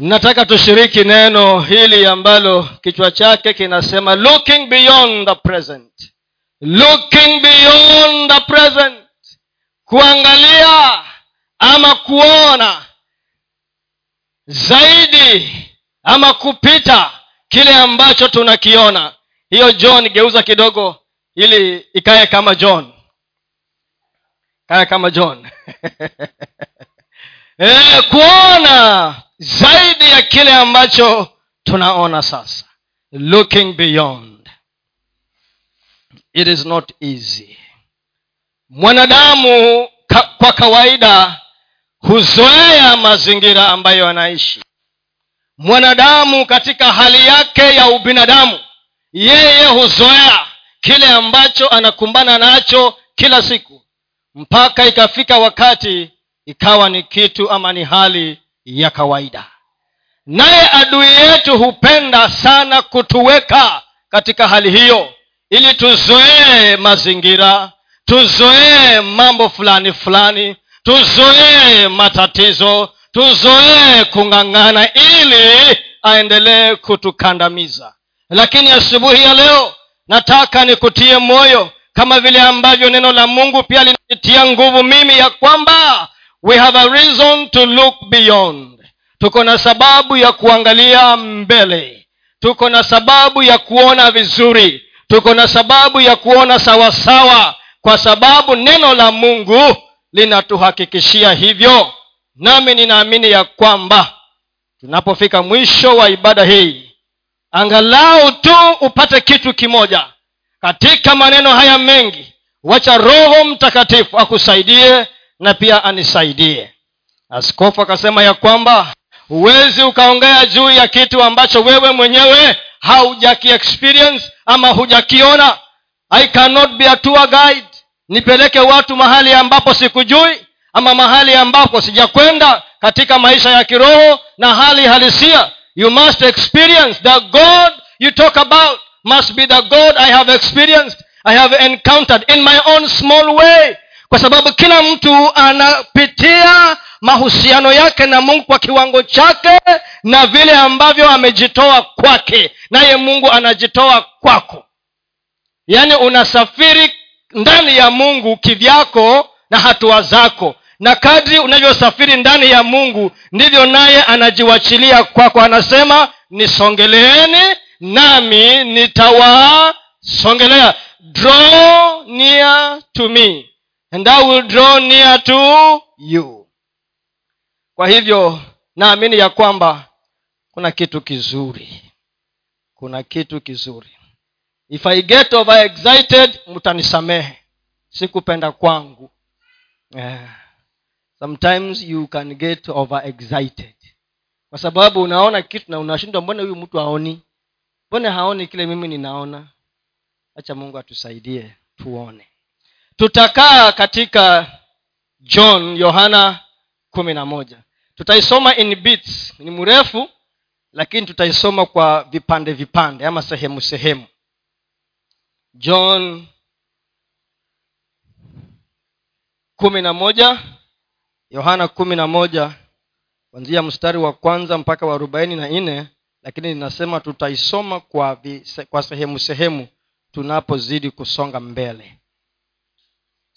nataka tushiriki neno hili ambalo kichwa chake kinasema looking beyond the present. Looking beyond the present. Kuangalia ama kuona zaidi ama kupita kile ambacho tunakiona. Hiyo john geuza kidogo ili ikae kama john. Kae kama john. E, kuona zaidi ya kile ambacho tunaona sasa. Looking beyond. It is not easy. Mwanadamu ka, kwa kawaida huzoea mazingira ambayo anaishi. Mwanadamu katika hali yake ya ubinadamu yeye huzoea kile ambacho anakumbana nacho kila siku. Mpaka ikafika wakati ikawa ni kitu ama ni hali ya kawaida. Naye adui yetu hupenda sana kutuweka katika hali hiyo ili tuzoee mazingira tuzoee mambo fulani fulani tuzoee matatizo tuzoee kung'ang'ana ili aendelee kutukandamiza. Lakini asubuhi ya leo nataka nikutie moyo kama vile ambavyo neno la mungu pia linanitia nguvu mimi ya kwamba we have a reason to look beyond. Tuko na sababu ya kuangalia mbele. Tuko na sababu ya kuona vizuri. Tuko na sababu ya kuona sawasawa kwa sababu neno la mungu linatuhakikishia hivyo. Nami ninaamini ya kwamba tunapofika mwisho wa ibada hii angalau tu upate kitu kimoja. Katika maneno haya mengi wacha roho mtakatifu akusaidie na pia anisaidie. Askofu akasema ya kwamba huwezi ukaongea juu ya kitu ambacho wewe mwenyewe haujakiexperience ama hujakiona. I cannot be a tour guide. Nipeleke watu mahali ambapo sikujui ama mahali ambapo sijakwenda katika maisha ya kiroho na hali halisia. You must experience the god you talk about must be the god i have experienced i have encountered in my own small way kwa sababu kila mtu anapitia mahusiano yake na mungu kwa kiwango chake na vile ambavyo amejitoa kwake. Naye mungu anajitoa kwako. Yaani unasafiri ndani ya mungu kivyako na hatua zako. Na kadri unavyosafiri ndani ya mungu ndivyo naye anajiwachilia kwako. Anasema nisongeleeni nami nitawasongelea draw near to me and I will draw near to you. Kwa hivyo naamini ya kwamba kuna kitu kizuri. Kuna kitu kizuri. If i get over excited mtanisamehe. Sikupenda kwangu. Yeah sometimes you can get over excited kwa sababu unaona kitu na unashindwa mbona huyu mtu haoni? Mbona haoni kile mimi ninaona? Hacha mungu atusaidie tuone tutakaa katika john yohana kumi na moja. Tutaisoma in bits. Ni mrefu lakini tutaisoma kwa vipande vipande ama sehemu sehemu. John kumi na moja yohana kumi na moja kwanzia mstari wa kwanza mpaka wa arobaini na nne lakini ninasema tutaisoma kwa, kwa sehemu sehemu tunapozidi kusonga mbele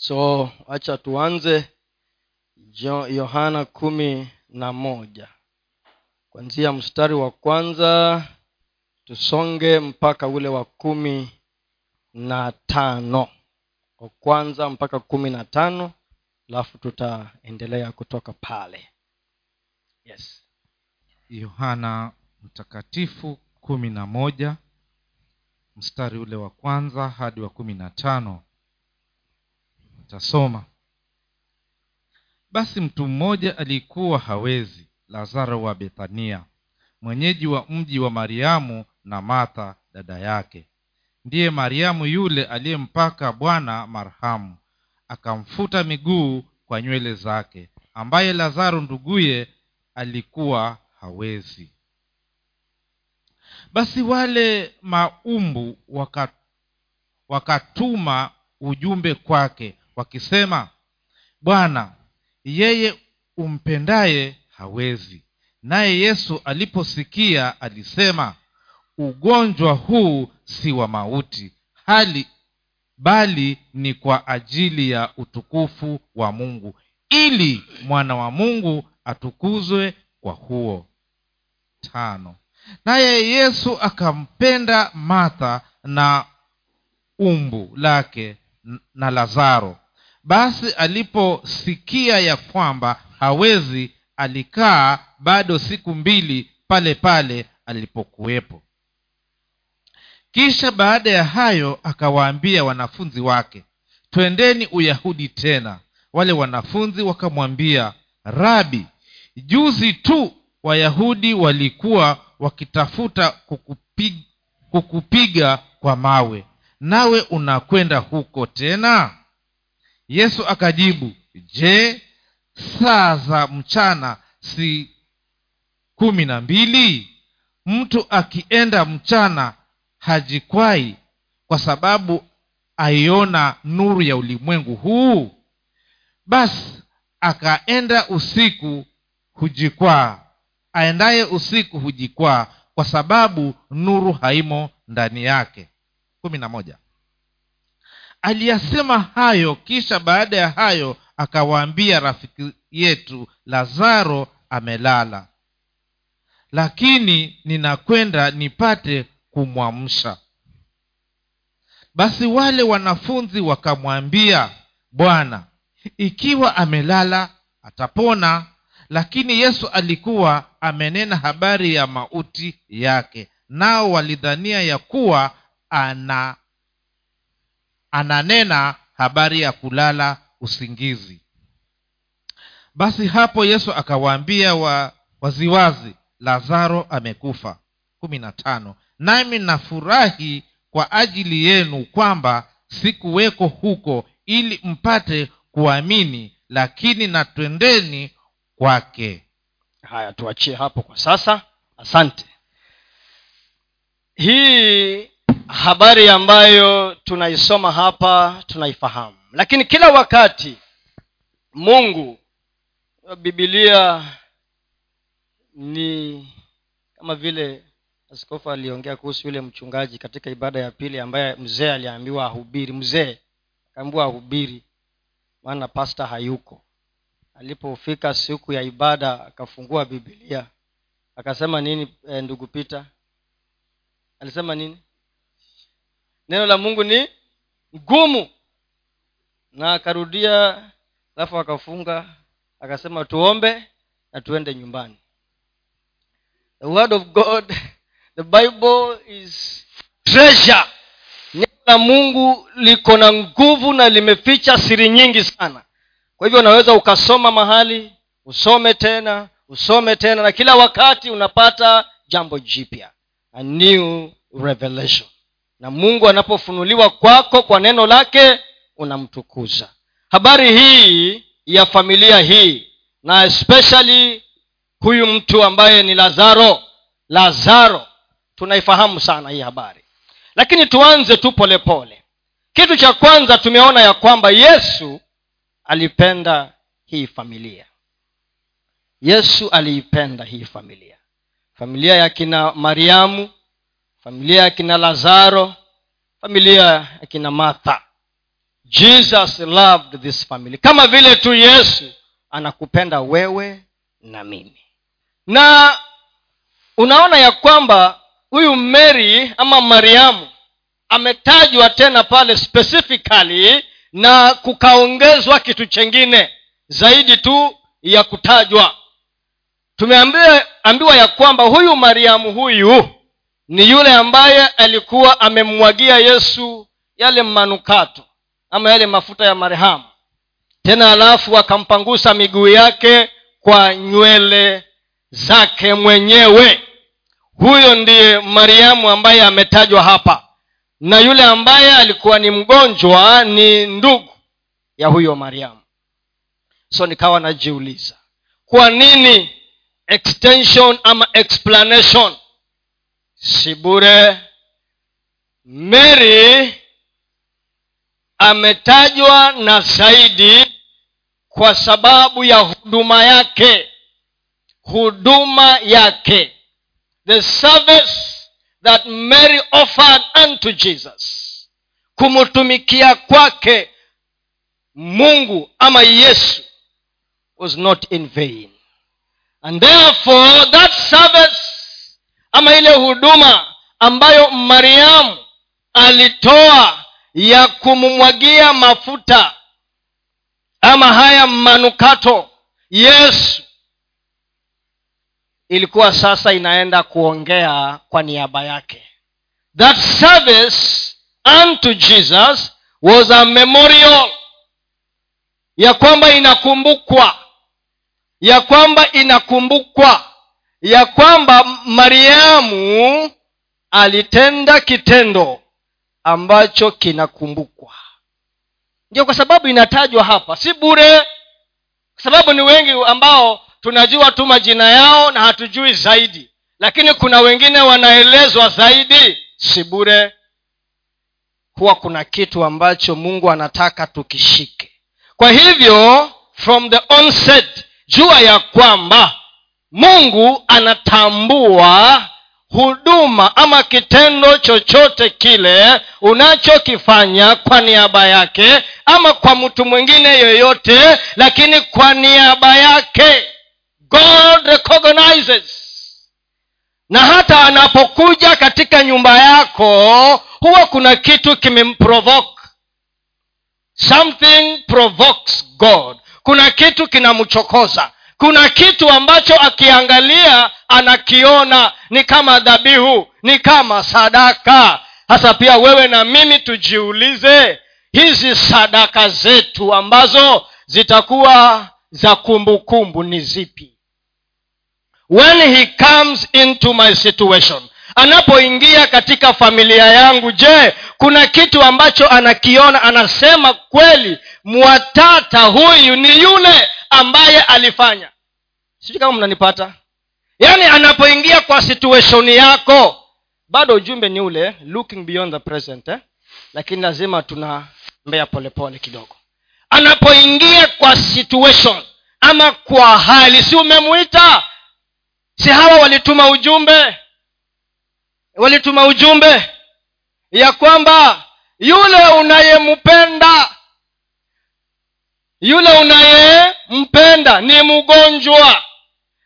so acha tuanze yohana kumi na moja. Kwanzia mstari wa kwanza tusonge mpaka ule wa kumi na tano. Wa kwanza mpaka kumi na tano alafu tutaendelea kutoka pale. Yes. Yohana mtakatifu kumi na moja mstari ule wa kwanza hadi wa kumi na tano tasoma basi mtu mmoja alikuwa hawezi lazaro wa bethania mwenyeji wa mji wa mariamu na martha dada yake. Ndiye mariamu yule aliyempaka bwana marhamu akamfuta miguu kwa nywele zake ambaye lazaro nduguye alikuwa hawezi. Basi wale maumbu wakatuma ujumbe kwake wakisema bwana yeye umpendaye hawezi. Naye yesu aliposikia alisema ugonjwa huu si wa mauti hali bali ni kwa ajili ya utukufu wa mungu ili mwana wa mungu atukuzwe kwa huo tano. Naye yesu akampenda martha na umbu lake na lazaro basi aliposikia ya kwamba hawezi alikaa bado siku mbili pale pale alipokuwepo. Kisha baada ya hayo akawaambia wanafunzi wake twendeni uyahudi tena. Wale wanafunzi wakamwambia rabi juzi tu wayahudi walikuwa wakitafuta kukupiga, kukupiga kwa mawe. Nawe unakwenda huko tena yesu akajibu je saa za mchana si kumi na mbili? Mtu akienda mchana hajikwai kwa sababu aiona nuru ya ulimwengu huu? Basi akaenda usiku hujikwaa. Aendaye usiku hujikwaa kwa sababu nuru haimo ndani yake. Kumi na moja aliyasema hayo kisha baada ya hayo akawaambia rafiki yetu lazaro amelala. Lakini ninakwenda nipate kumwamsha. Basi wale wanafunzi wakamwambia bwana ikiwa amelala atapona. Lakini yesu alikuwa amenena habari ya mauti yake nao walidhania ya kuwa ana ananena habari ya kulala usingizi. Basi hapo yesu akawaambia wa, waziwazi lazaro amekufa. Kumi na tano. Nami nafurahi kwa ajili yenu kwamba sikuweko huko ili mpate kuamini lakini natwendeni kwake. Haya tuachie hapo kwa sasa. Asante. Hii habari ambayo tunaisoma hapa tunaifahamu. Lakini kila wakati mungu bibilia ni kama vile askofu aliongea kuhusu yule mchungaji katika ibada ya pili ambaye mzee aliambiwa ahubiri. Mzee akaambiwa ahubiri maana pasta hayuko. Alipofika siku ya ibada akafungua bibilia akasema nini e, ndugu pita alisema nini neno la mungu ni ngumu na akarudia alafu akafunga akasema tuombe na tuende nyumbani. The word of god the bible is treasure. Neno la mungu liko na nguvu na limeficha siri nyingi sana. Kwa hivyo unaweza ukasoma mahali usome tena usome tena na kila wakati unapata jambo jipya a new revelation na mungu anapofunuliwa kwako kwa neno lake unamtukuza. Habari hii ya familia hii na especially huyu mtu ambaye ni lazaro lazaro tunaifahamu sana hii habari. Lakini tuanze tu polepole. Kitu cha kwanza tumeona ya kwamba yesu alipenda hii familia. Yesu aliipenda hii familia. Familia ya kina mariamu familia ya kina lazaro familia ya kina martha. Jesus loved this family. Kama vile tu yesu anakupenda wewe na mimi. Na unaona ya kwamba huyu mary ama mariamu ametajwa tena pale specifically na kukaongezwa kitu chengine zaidi tu ya kutajwa. Tumeambiwa ya kwamba huyu mariamu huyu ni yule ambaye alikuwa amemmwagia yesu yale manukato ama yale mafuta ya marehemu. Tena alafu akampangusa miguu yake kwa nywele zake mwenyewe. Huyo ndiye mariamu ambaye ametajwa hapa. Na yule ambaye alikuwa ni mgonjwa ni ndugu ya huyo mariamu. So nikawa najiuliza kwa nini extension ama explanation si mary ametajwa na zaidi kwa sababu ya huduma yake huduma yake. The service that mary offered unto jesus kumtumikia kwake mungu ama yesu was not in vain. And therefore that service ama ile huduma ambayo mariamu alitoa ya kumumwagia mafuta ama haya manukato yesu ilikuwa sasa inaenda kuongea kwa niaba yake. That service unto jesus was a memorial ya kwamba inakumbukwa ya kwamba inakumbukwa ya kwamba mariamu alitenda kitendo ambacho kinakumbukwa. Ndio kwa sababu inatajwa hapa si bure kwa sababu ni wengi ambao tunajua tu majina yao na hatujui zaidi lakini kuna wengine wanaelezwa zaidi si bure. Huwa kuna kitu ambacho mungu anataka tukishike. Kwa hivyo from the onset jua ya kwamba mungu anatambua huduma ama kitendo chochote kile unachokifanya kwa niaba yake ama kwa mtu mwingine yoyote lakini kwa niaba yake god recognizes. Na hata anapokuja katika nyumba yako huwa kuna kitu kimemprovoke. Something provokes god. Kuna kitu kinamchokoza kuna kitu ambacho akiangalia anakiona ni kama dhabihu ni kama sadaka. Hasa pia wewe na mimi tujiulize hizi sadaka zetu ambazo zitakuwa za kumbukumbu ni zipi? When he comes into my situation anapoingia katika familia yangu je kuna kitu ambacho anakiona anasema kweli mwatata huyu ni yule ambaye alifanya. Sijui kama mnanipata? Yaani anapoingia kwa situation yako bado ujumbe ni ule looking beyond the present eh? lakini lazima tunambea polepole kidogo. Anapoingia kwa situation ama kwa hali si umemwita? Si hawa walituma ujumbe? Walituma ujumbe ya kwamba yule unayempenda yule unayempenda ni mgonjwa.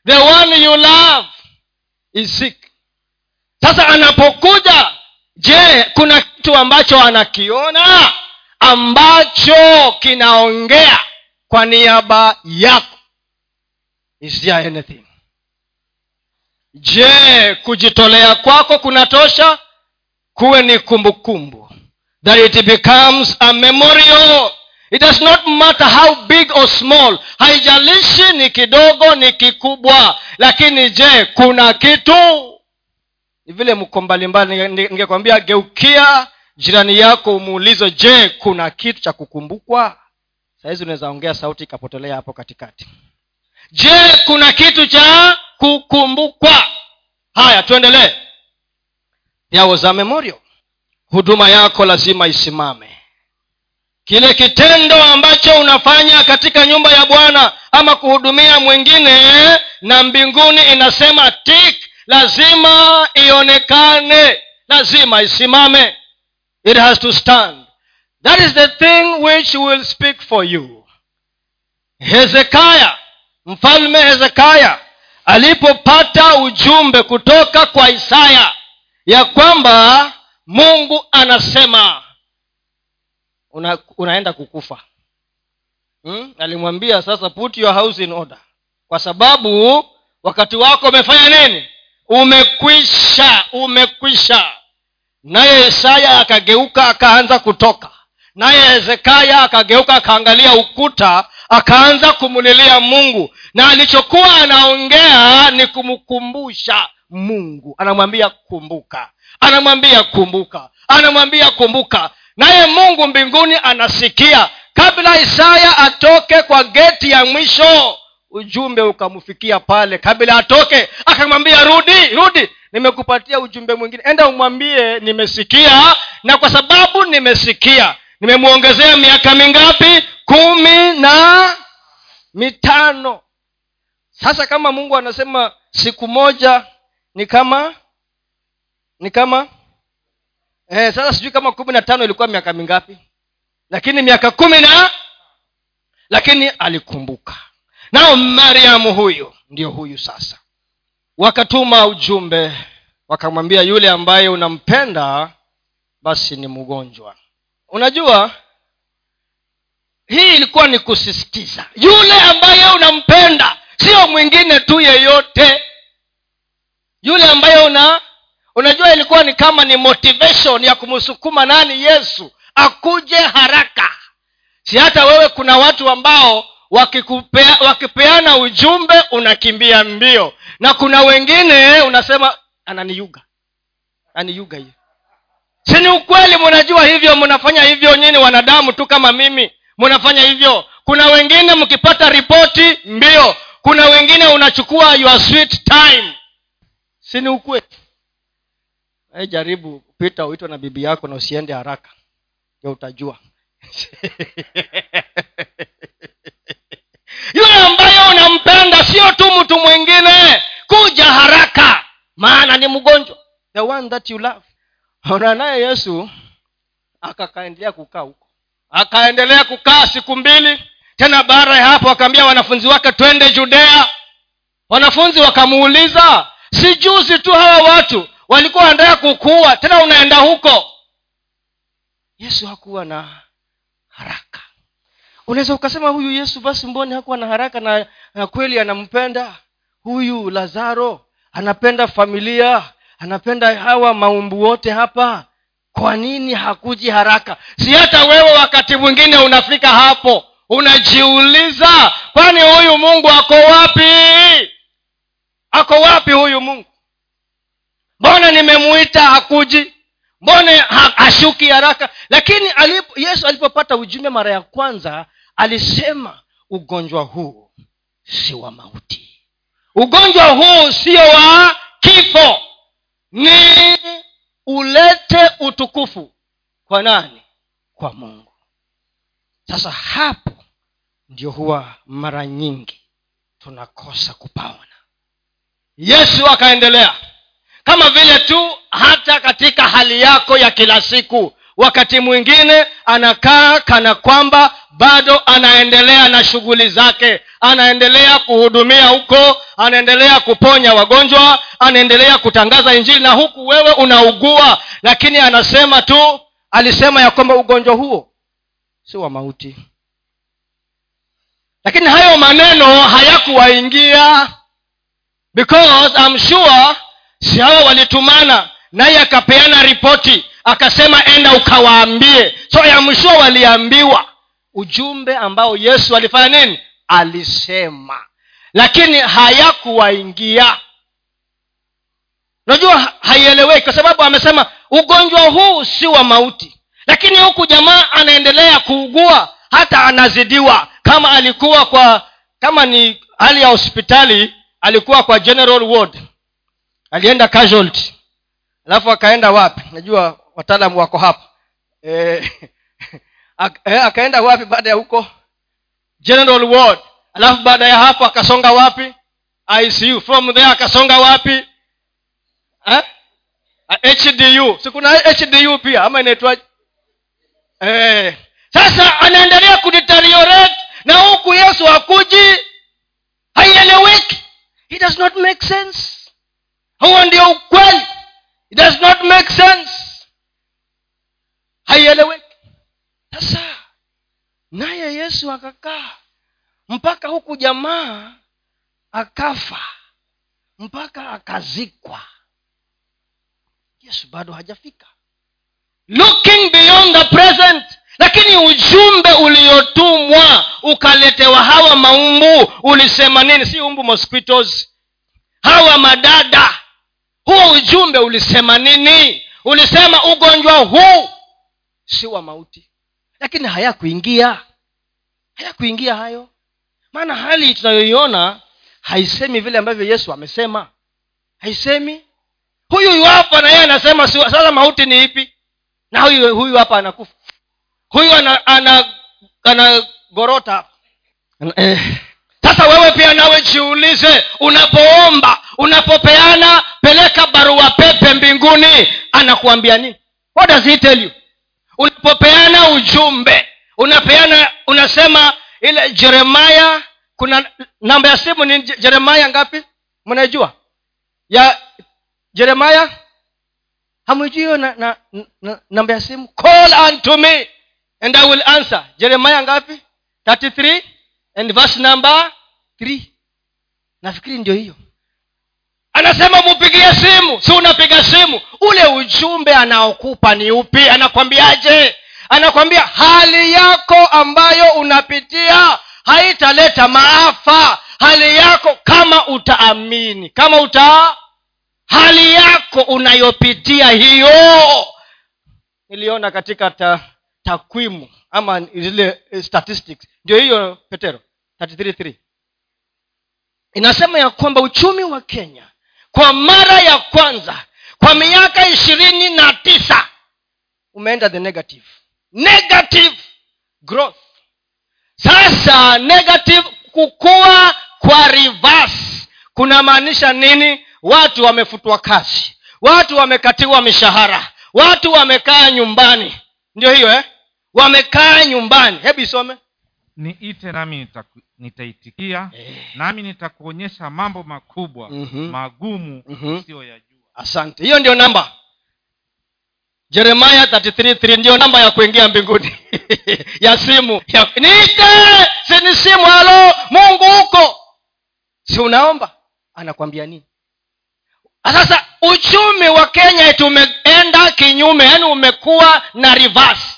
The one you love is sick. Sasa anapokuja je kuna kitu ambacho anakiona? Ambacho kinaongea kwa niaba yako. Is there anything? Je kujitolea kwako kunatosha? Kuwe ni kumbukumbu. That it becomes a memorial it does not matter how big or small. Haijalishi ni kidogo ni kikubwa. Lakini je kuna kitu? Vile mko mbalimbali ningekwambia geukia jirani yako umuulize je kuna kitu cha kukumbukwa? Sahizi unaweza ongea sauti ikapotelea hapo katikati. Je kuna kitu cha kukumbukwa? Haya tuendelee. There was a memorial. Huduma yako lazima isimame kile kitendo ambacho unafanya katika nyumba ya bwana ama kuhudumia mwingine na mbinguni inasema tik lazima ionekane lazima isimame. It has to stand. That is the thing which will speak for you. Hezekiah mfalme hezekiah alipopata ujumbe kutoka kwa isaya ya kwamba mungu anasema una, unaenda kukufa. Hmm? alimwambia sasa put your house in order. Kwa sababu wakati wako umefanya nini? Umekwisha umekwisha. Naye isaya akageuka akaanza kutoka. Naye hezekaya akageuka akaangalia ukuta akaanza kumulilia mungu. Na alichokuwa anaongea ni kumkumbusha mungu. Anamwambia kumbuka. Anamwambia kumbuka. Anamwambia kumbuka naye mungu mbinguni anasikia. Kabla isaya atoke kwa geti ya mwisho ujumbe ukamfikia pale. Kabla atoke akamwambia rudi rudi. Nimekupatia ujumbe mwingine. Enda umwambie nimesikia. Na kwa sababu nimesikia nimemwongezea miaka mingapi? Kumi na mitano. Sasa kama mungu anasema siku moja ni kama ni kama eh, sasa sijui kama kumi na tano ilikuwa miaka mingapi? Lakini miaka kumi na lakini alikumbuka. Nao mariamu huyu ndio huyu sasa. Wakatuma ujumbe wakamwambia yule ambaye unampenda basi ni mgonjwa. Unajua hii ilikuwa ni kusisitiza. Yule ambaye unampenda sio mwingine tu yeyote. Yule ambaye una unajua ilikuwa ni kama ni motivation ya kumsukuma nani yesu akuje haraka. Si hata wewe kuna watu ambao wakikupea, wakipeana ujumbe unakimbia mbio. Na kuna wengine unasema ananiyuga aniyuga hiyo. Si ni ukweli mnajua hivyo mnafanya hivyo nyini wanadamu tu kama mimi? Mnafanya hivyo. Kuna wengine mkipata ripoti mbio. Kuna wengine unachukua your sweet time. Si ni ukweli hey, jaribu pita uitwe na bibi yako na usiende haraka. Ndio utajua. Yule ambaye unampenda sio tu mtu mwingine. Kuja haraka. Maana ni mgonjwa. The one that you love. Ona naye yesu akakaendelea kukaa huko. Akaendelea kukaa siku mbili. Tena baada ya hapo akaambia wanafunzi wake twende judea. Wanafunzi wakamuuliza si juzi tu hawa watu walikuwa wanataka kukuua tena unaenda huko. Yesu hakuwa na haraka. Unaweza ukasema huyu yesu basi mboni hakuwa na haraka na, na kweli anampenda? Huyu lazaro anapenda familia anapenda hawa maumbu wote hapa. Kwa nini hakuji haraka? Si hata wewe wakati mwingine unafika hapo unajiuliza kwani huyu mungu ako wapi? Ako wapi huyu mungu mbona nimemuita hakuji? Mbona hashuki haraka? Lakini alipo, yesu alipopata ujumbe mara ya kwanza alisema ugonjwa huu si wa mauti. Ugonjwa huu sio wa kifo. Ni ulete utukufu kwa nani? Kwa mungu. Sasa hapo ndio huwa mara nyingi tunakosa kupaona. Yesu akaendelea kama vile tu hata katika hali yako ya kila siku. Wakati mwingine anakaa kana kwamba bado anaendelea na shughuli zake. Anaendelea kuhudumia huko anaendelea kuponya wagonjwa anaendelea kutangaza injili na huku wewe unaugua. Lakini anasema tu alisema ya kwamba ugonjwa huo si wa mauti. Lakini hayo maneno hayakuwaingia because I'm sure si hao walitumana. Naye akapeana ripoti akasema enda ukawaambie. So yamshua waliambiwa ujumbe ambao yesu alifanya nini? Alisema. Lakini hayakuwaingia. Unajua haieleweki kwa sababu amesema ugonjwa huu si wa mauti. Lakini huku jamaa anaendelea kuugua hata anazidiwa. Kama alikuwa kwa kama ni hali ya hospitali alikuwa kwa general ward alienda casualty. Alafu akaenda wapi? Najua wataalamu wako hapa. E, akaenda wapi baada ya huko? General ward. Alafu baada ya hapo akasonga wapi? Icu from there akasonga wapi? Eh? hdu sikuna hdu pia? Ama inaitwaje eh. sasa anaendelea kudeteriorate na huku yesu hakuji. Haieleweki. It does not make sense huo ndio ukweli. It does not make sense. Haieleweki. Sasa naye yesu akakaa. Mpaka huku jamaa akafa. Mpaka akazikwa. Yesu bado hajafika. Looking beyond the present. Lakini ujumbe uliotumwa ukaletewa hawa maumbu ulisema nini? Si umbu mosquitos hawa madada huo ujumbe ulisema nini? Ulisema ugonjwa huu si wa mauti. Lakini hayakuingia. Hayakuingia hayo. Maana hali tunayoiona haisemi vile ambavyo yesu amesema. Haisemi. Huyu yuapa na yeye anasema sasa mauti ni ipi? Na huyu huyu hapa anakufa. Huyu ana, ana, ana gorota. Eh. sasa wewe pia nawe jiulize unapoomba unapopeana peleka barua pepe mbinguni anakuambia nini? What does he tell you? Unapopeana ujumbe unapeana unasema ile jeremaya kuna namba ya simu ni jeremaya ngapi? Mnaijua? Ya jeremaya hamwijui hiyo na, na, na, namba ya simu? Call unto me and i will answer. Jeremaya ngapi? 33 and verse number 3 nafikiri ndio hiyo anasema mupigie simu. Si unapiga simu? Ule ujumbe anaokupa ni upi? Anakwambiaje? Anakwambia hali yako ambayo unapitia haitaleta maafa. Hali yako kama utaamini kama uta hali yako unayopitia hiyo. Niliona katika ta, takwimu ama zile statistics. Ndio hiyo petero 333 inasema ya kwamba uchumi wa kenya kwa mara ya kwanza kwa miaka ishirini na tisa umeenda the negative. Negative growth. Sasa negative kukua kwa reverse kunamaanisha nini? Watu wamefutwa kazi. Watu wamekatiwa mishahara. Watu wamekaa nyumbani. Ndio hiyo eh? wamekaa nyumbani. Hebu isome niite nami nitaku- nitaitikia Eh. nami nitakuonyesha mambo makubwa Mhm. magumu Mhm. usiyoyajua. Asante. Hiyo ndio namba. Jeremaya 33 ndio namba ya kuingia mbinguni. Ya simu. Ya, niite! Sini simu halo! Mungu huko! Si unaomba? Anakwambia nini? Sasa uchumi wa kenya tumeenda kinyume yaani umekuwa na reverse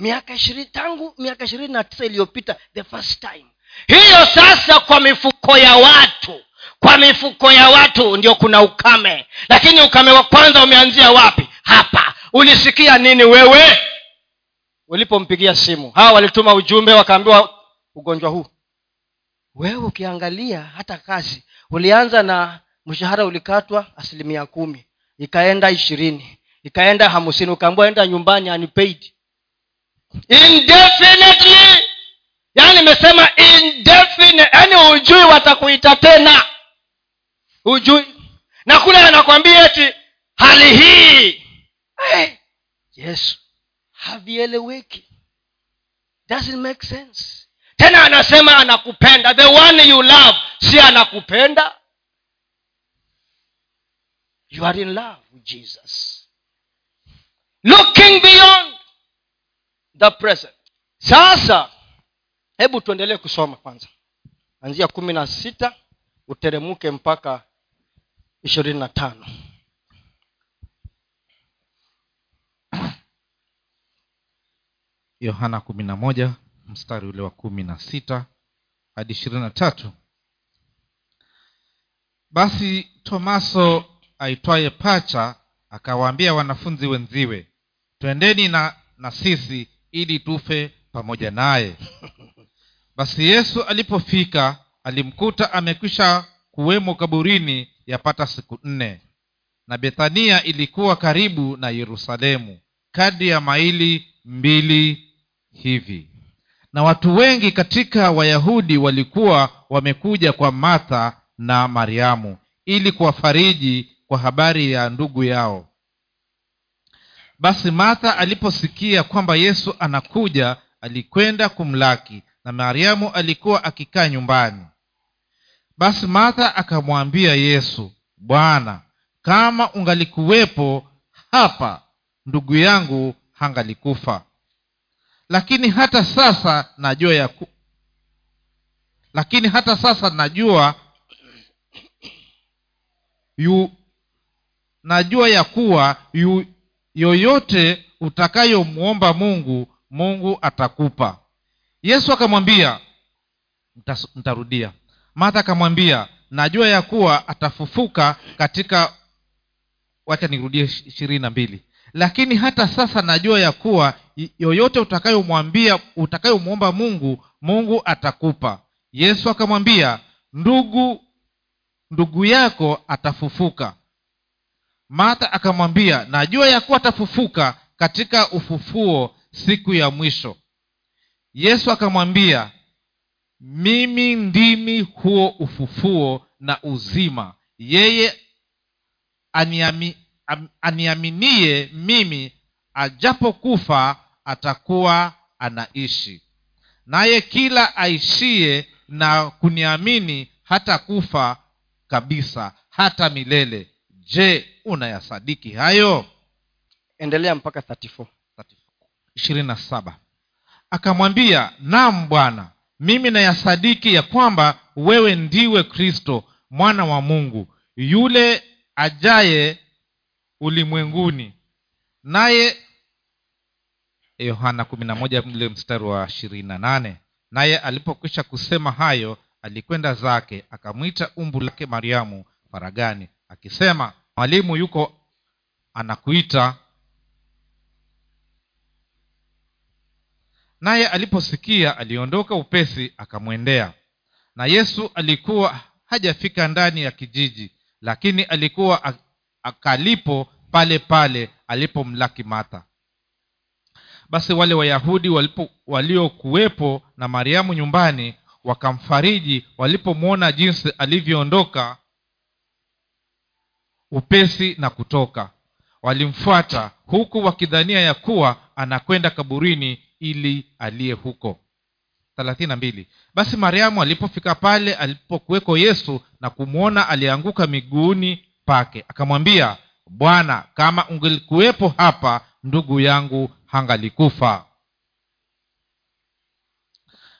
miaka ishirini tangu miaka ishirini na tisa iliyopita the first time. Hiyo sasa kwa mifuko ya watu kwa mifuko ya watu ndio kuna ukame. Lakini ukame wa kwanza umeanzia wapi? Hapa. Ulisikia nini wewe? Ulipompigia simu. Hawa walituma ujumbe wakaambiwa ugonjwa huu. Wewe ukiangalia hata kazi ulianza na mshahara ulikatwa asilimia kumi ikaenda ishirini ikaenda hamsini ukaambiwa enda nyumbani unpaid indefinitely. Yaani nimesema yaani hujui watakuita tena. Hujui. Na kule anakwambia eti hali hii. Hey, yesu havieleweki. Doesn't make sense. Tena anasema anakupenda. The one you love si anakupenda. You are in love with jesus. Looking beyond the present. Sasa hebu tuendelee kusoma kwanza. Anzia kumi na sita uteremke mpaka ishirini na tano. Yohana kumi na moja mstari ule wa kumi na sita hadi ishirini na tatu. Basi tomaso aitwaye pacha akawaambia wanafunzi wenziwe twendeni na, na sisi ili tufe pamoja naye. Basi yesu alipofika alimkuta amekwisha kuwemo kaburini yapata siku nne. Na bethania ilikuwa karibu na yerusalemu kadi ya maili mbili hivi. Na watu wengi katika wayahudi walikuwa wamekuja kwa martha na mariamu ili kuwafariji kwa habari ya ndugu yao basi martha aliposikia kwamba yesu anakuja alikwenda kumlaki na mariamu alikuwa akikaa nyumbani. Basi martha akamwambia yesu bwana kama ungalikuwepo hapa ndugu yangu hangalikufa. Lakini hata sasa najua ya ku... lakini hata sasa najua yu najua ya kuwa yu, yoyote utakayomwomba mungu mungu atakupa. Yesu akamwambia ntarudia. Martha akamwambia najua ya kuwa atafufuka katika wacha nirudie ishirini na mbili. Lakini hata sasa najua ya kuwa yoyote utakayomwambia utakayomwomba mungu mungu atakupa. Yesu akamwambia ndugu ndugu yako atafufuka martha akamwambia najua ya kuwa atafufuka katika ufufuo siku ya mwisho. Yesu akamwambia mimi ndimi huo ufufuo na uzima. Yeye aniami, am, aniaminie mimi ajapokufa atakuwa anaishi. Naye kila aishie na kuniamini hata kufa kabisa hata milele je unayasadiki hayo? Endelea mpaka 34 ishirini na saba. Akamwambia nam bwana mimi nayasadiki ya kwamba wewe ndiwe kristo mwana wa mungu yule ajaye ulimwenguni. Naye yohana mle mstari wa ishirini na nane. Naye alipokwisha kusema hayo alikwenda zake akamwita umbu lake mariamu faragani akisema mwalimu yuko anakuita. Naye aliposikia aliondoka upesi akamwendea. Na yesu alikuwa hajafika ndani ya kijiji lakini alikuwa akalipo pale pale alipomlaki mata basi wale wayahudi waliokuwepo na mariamu nyumbani wakamfariji walipomwona jinsi alivyoondoka upesi na kutoka. Walimfuata huku wakidhania ya kuwa anakwenda kaburini ili aliye huko. Mbili. Basi mariamu alipofika pale alipokuweko yesu na kumwona alianguka miguuni pake akamwambia bwana kama ungelikuwepo hapa ndugu yangu hangalikufa.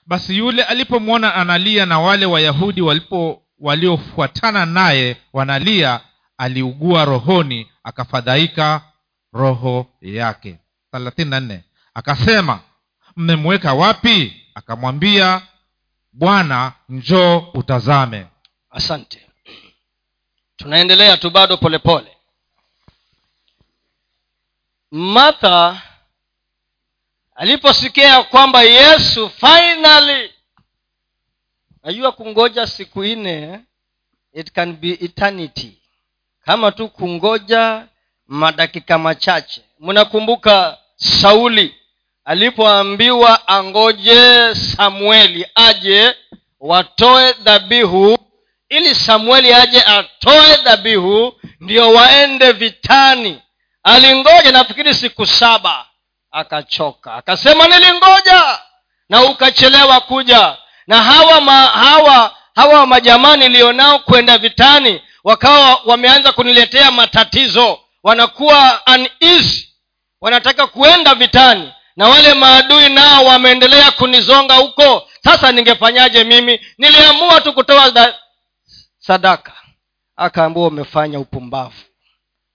Basi yule alipomwona analia na wale wayahudi walipo waliofuatana naye wanalia aliugua rohoni akafadhaika roho yake. thelathini na akasema mmemweka wapi? Akamwambia bwana njoo utazame. Asante. Tunaendelea tu bado polepole. Martha aliposikia kwamba yesu finally najua kungoja siku nne it can be eternity kama tu kungoja madakika machache. Mnakumbuka sauli alipoambiwa angoje samueli aje watoe dhabihu ili samueli aje atoe dhabihu ndio waende vitani. Alingoja nafikiri siku saba akachoka. Akasema nilingoja na ukachelewa kuja. Na hawa ma, hawa hawa majamaa nilionao kwenda vitani wakawa wameanza kuniletea matatizo. Wanakuwa uneasy. Wanataka kuenda vitani na wale maadui nao wameendelea kunizonga huko. Sasa ningefanyaje mimi? Niliamua tu kutoa da, sadaka. Akaambua umefanya upumbavu.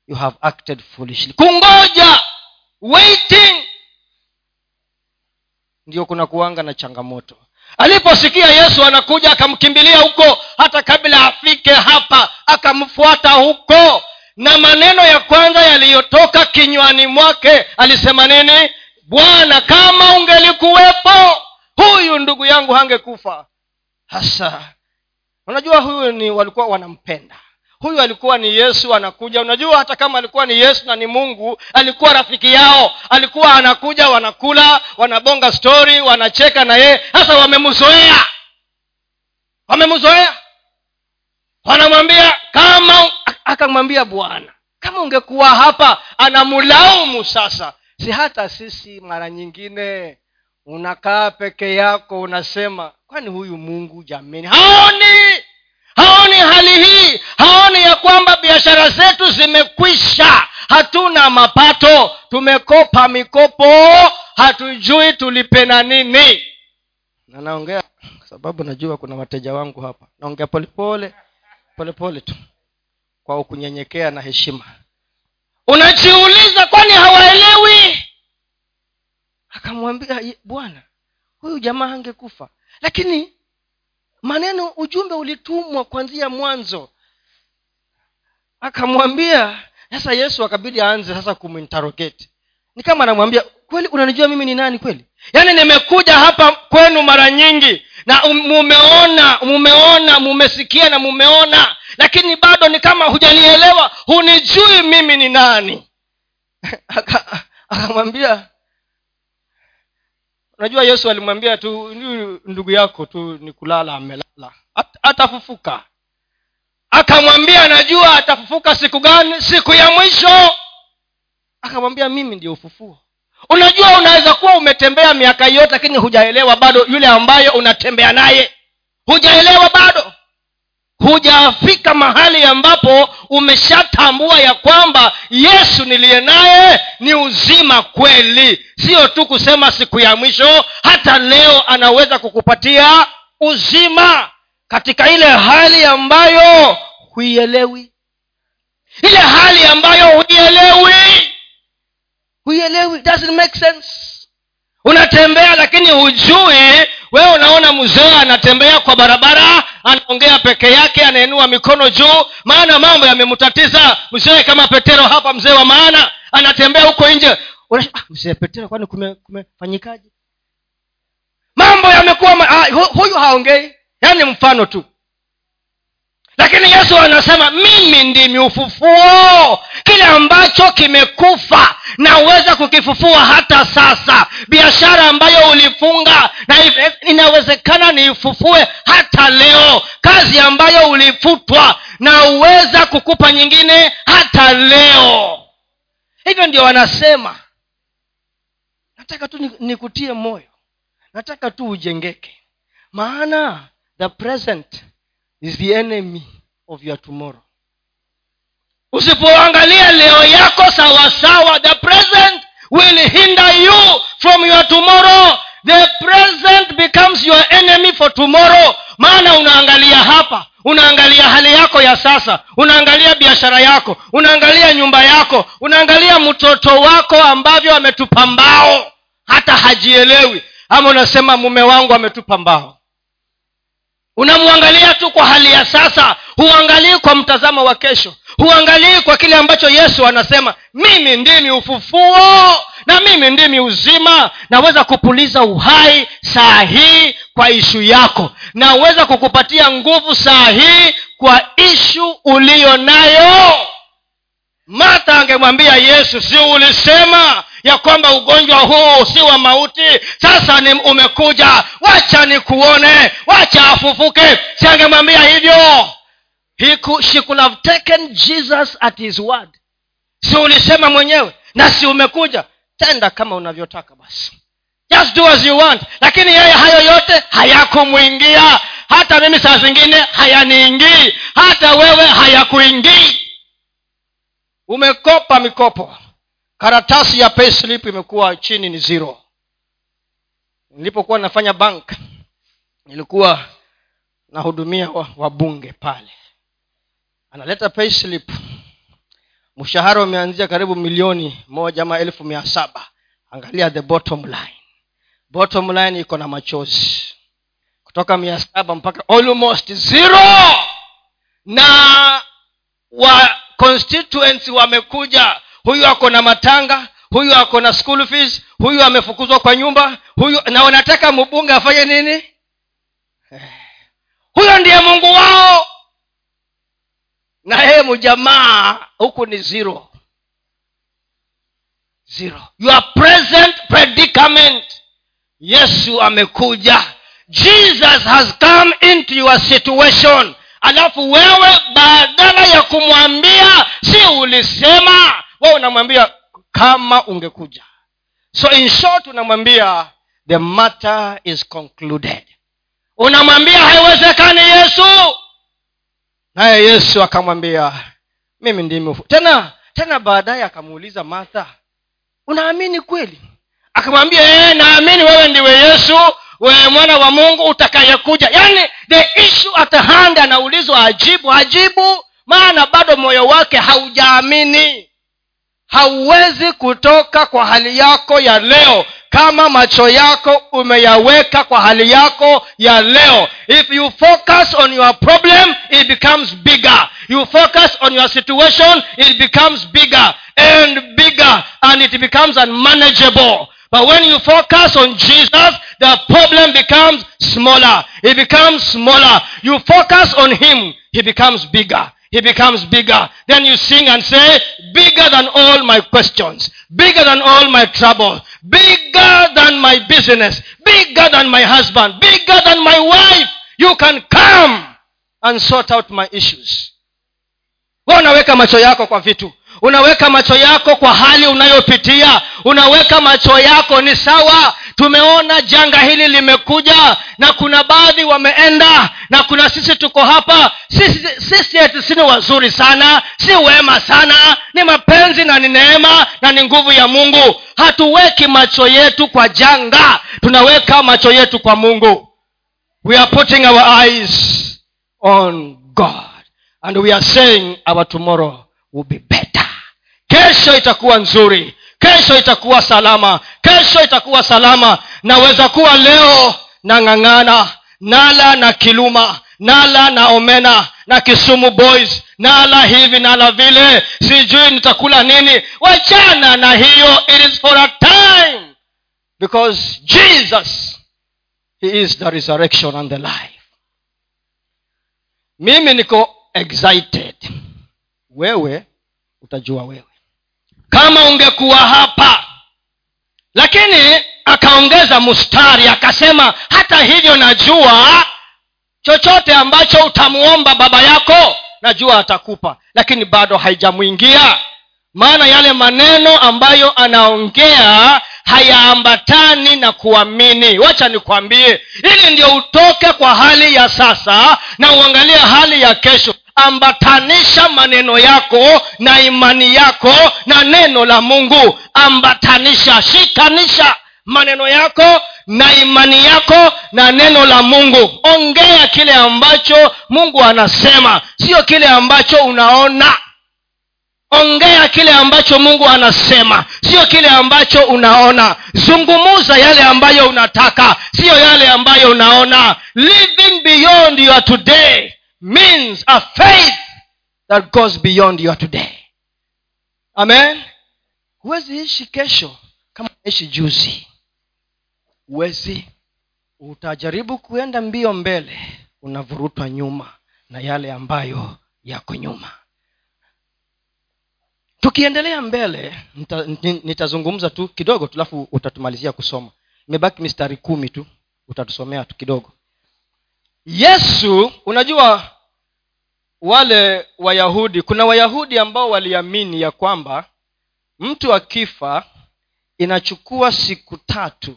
You have acted foolishly. Kungoja. Waiting. Ndio kuna kuanga na changamoto aliposikia yesu anakuja akamkimbilia huko hata kabla afike hapa akamfuata huko. Na maneno ya kwanza yaliyotoka kinywani mwake alisema nini? Bwana kama ungelikuwepo huyu ndugu yangu hangekufa. Hasa unajua huyu ni walikuwa wanampenda huyu alikuwa ni yesu anakuja. Unajua hata kama alikuwa ni yesu na ni mungu alikuwa rafiki yao. Alikuwa anakuja wanakula wanabonga stori wanacheka na yeye. Sasa wamemzoea wamemzoea wanamwambia kama akamwambia bwana kama ungekuwa hapa anamlaumu sasa. Si hata sisi mara nyingine unakaa peke yako unasema kwani huyu mungu jamani haoni haoni hali hii. Haoni ya kwamba biashara zetu zimekwisha. Hatuna mapato. Tumekopa mikopo. Hatujui tulipe na nini. Na naongea kwa sababu najua kuna wateja wangu hapa. Naongea polepole polepole tu. Kwa kunyenyekea na heshima. Unajiuliza kwani hawaelewi? Akamwambia bwana huyu jamaa angekufa lakini maneno ujumbe ulitumwa kwanzia mwanzo. Akamwambia sasa yesu akabidi aanze sasa kumintarogeti ni kama anamwambia kweli unanijua mimi ni nani kweli? Yaani nimekuja hapa kwenu mara nyingi na mumeona mumeona mumesikia na mumeona lakini bado ni kama hujanielewa hunijui mimi ni nani. Akamwambia unajua yesu alimwambia tu ndugu yako tu ni kulala amelala. At- atafufuka. Akamwambia najua atafufuka siku gani? Siku ya mwisho. Akamwambia mimi ndio ufufuo. Unajua unaweza kuwa umetembea miaka yote lakini hujaelewa bado yule ambaye unatembea naye. Hujaelewa bado hujafika mahali ambapo umeshatambua ya kwamba yesu niliye naye ni uzima kweli. Sio tu kusema siku ya mwisho hata leo anaweza kukupatia uzima katika ile hali ambayo huielewi. Ile hali ambayo huielewi. Huielewi doesn't make sense unatembea lakini hujui. Wewe unaona mzee anatembea kwa barabara anaongea peke yake anainua mikono juu. Maana mambo yamemtatiza. Mzee kama petero hapa mzee wa maana anatembea huko nje. Ah, mzee petero kwani kume- mambo yamekuwa ma- ah, huyu haongei. Yaani mfano tu lakini yesu anasema mimi ndimi ufufuo. Kile ambacho kimekufa naweza kukifufua hata sasa. Biashara ambayo ulifunga na inawezekana niifufue hata leo. Kazi ambayo ulifutwa naweza kukupa nyingine hata leo. Hivyo ndio wanasema. Nataka tu nikutie moyo. Nataka tu ujengeke. Maana the present is the enemy of your tomorrow. Usipoangalia leo yako sawasawa the present will hinder you from your tomorrow. The present becomes your enemy for tomorrow. Maana unaangalia hapa unaangalia hali yako ya sasa unaangalia biashara yako unaangalia nyumba yako unaangalia mtoto wako ambavyo ametupa mbao hata hajielewi. Ama unasema mume wangu ametupa mbao unamwangalia tu kwa hali ya sasa huangalii kwa mtazamo wa kesho huangalii kwa kile ambacho yesu anasema mimi ndimi ufufuo na mimi ndimi uzima. Naweza kupuliza uhai saa hii kwa ishu yako. Naweza kukupatia nguvu saa hii kwa ishu uliyo nayo martha angemwambia yesu si ulisema ya kwamba ugonjwa huu si wa mauti. Sasa ni umekuja. Wacha nikuone. Wacha afufuke. Siangemwambia hivyo. He taken jesus at his word. Si ulisema mwenyewe na si umekuja. Tenda kama unavyotaka basi. Just do as you want. Lakini yeye hayo yote hayakumwingia. Hata mimi saa zingine hayaniingii. Hata wewe hayakuingii. Umekopa mikopo karatasi ya payslip imekuwa chini ni zero. Nilipokuwa nafanya bank nilikuwa nahudumia wa- wabunge pale. Analeta payslip. Mshahara umeanzia karibu milioni moja ama elfu mia saba. Angalia the bottom line. Bottom line iko na machozi. Kutoka mia saba mpaka almost zero. Na wa constituency wamekuja huyu ako na matanga huyu ako na school fees huyu amefukuzwa kwa nyumba huyu na wanataka mbunge afanye nini? Huyo ndiye mungu wao. Na yeye mjamaa huku ni zero. Zero. Your present predicament. Yesu amekuja. Jesus has come into your situation. Alafu wewe badala ya kumwambia si ulisema we unamwambia kama ungekuja. So in short unamwambia the matter is concluded. Unamwambia haiwezekani yesu. Naye yesu akamwambia mimi ndimi tena tena baadaye akamuuliza martha unaamini kweli? Akamwambia ee naamini wewe ndiwe yesu wewe mwana wa mungu utakayekuja. Yaani the issue at hand anaulizwa ajibu ajibu maana bado moyo wake haujaamini hauwezi kutoka kwa hali yako ya leo kama macho yako umeyaweka kwa hali yako ya leo. If you focus on your problem it becomes bigger. You focus on your situation it becomes bigger and bigger and it becomes unmanageable. But when you focus on jesus the problem becomes smaller. It becomes smaller. You focus on him he becomes bigger he becomes bigger. Then you sing and say bigger than all my questions. Bigger than all my trouble bigger than my business. Bigger than my husband. Bigger than my wife. You can come and sort out my issues. We unaweka macho yako kwa vitu. Unaweka macho yako kwa hali unayopitia. Unaweka macho yako ni sawa. Tumeona janga hili limekuja na kuna baadhi wameenda na kuna sisi tuko hapa sisi sisi eti si ni wazuri sana si wema sana ni mapenzi na ni neema na ni nguvu ya mungu. Hatuweki macho yetu kwa janga tunaweka macho yetu kwa mungu. We are putting our eyes on god and we are saying our tomorrow will be better. Kesho itakuwa nzuri kesho itakuwa salama kesho itakuwa salama. Naweza kuwa leo nang'ang'ana nala na kiluma nala na omena na kisumu boys nala hivi nala vile. Sijui nitakula nini. Wachana na hiyo it is for a time. Because jesus he is the resurrection and the life. Mimi niko excited. Wewe utajua wewe. Kama ungekuwa hapa. Lakini akaongeza mustari akasema hata hivyo najua chochote ambacho utamuomba baba yako najua atakupa lakini bado haijamwingia. Maana yale maneno ambayo anaongea hayaambatani na kuamini. Wacha nikwambie ili ndio utoke kwa hali ya sasa na uangalie hali ya kesho ambatanisha maneno yako na imani yako na neno la mungu. Ambatanisha shikanisha maneno yako na imani yako na neno la mungu. Ongea kile ambacho mungu anasema sio kile ambacho unaona. Ongea kile ambacho mungu anasema sio kile ambacho unaona. Zungumuza yale ambayo unataka siyo yale ambayo unaona. Living beyond your today means a faith that goes beyond your today. Amen. Huwezi ishi kesho kama unaishi juzi huwezi utajaribu kuenda mbio mbele unavurutwa nyuma na yale ambayo yako nyuma. Tukiendelea mbele nita, nitazungumza tu kidogo tulafu utatumalizia kusoma. Imebaki mistari kumi tu utatusomea tu kidogo. Yesu unajua wale wayahudi kuna wayahudi ambao waliamini ya kwamba mtu akifa inachukua siku tatu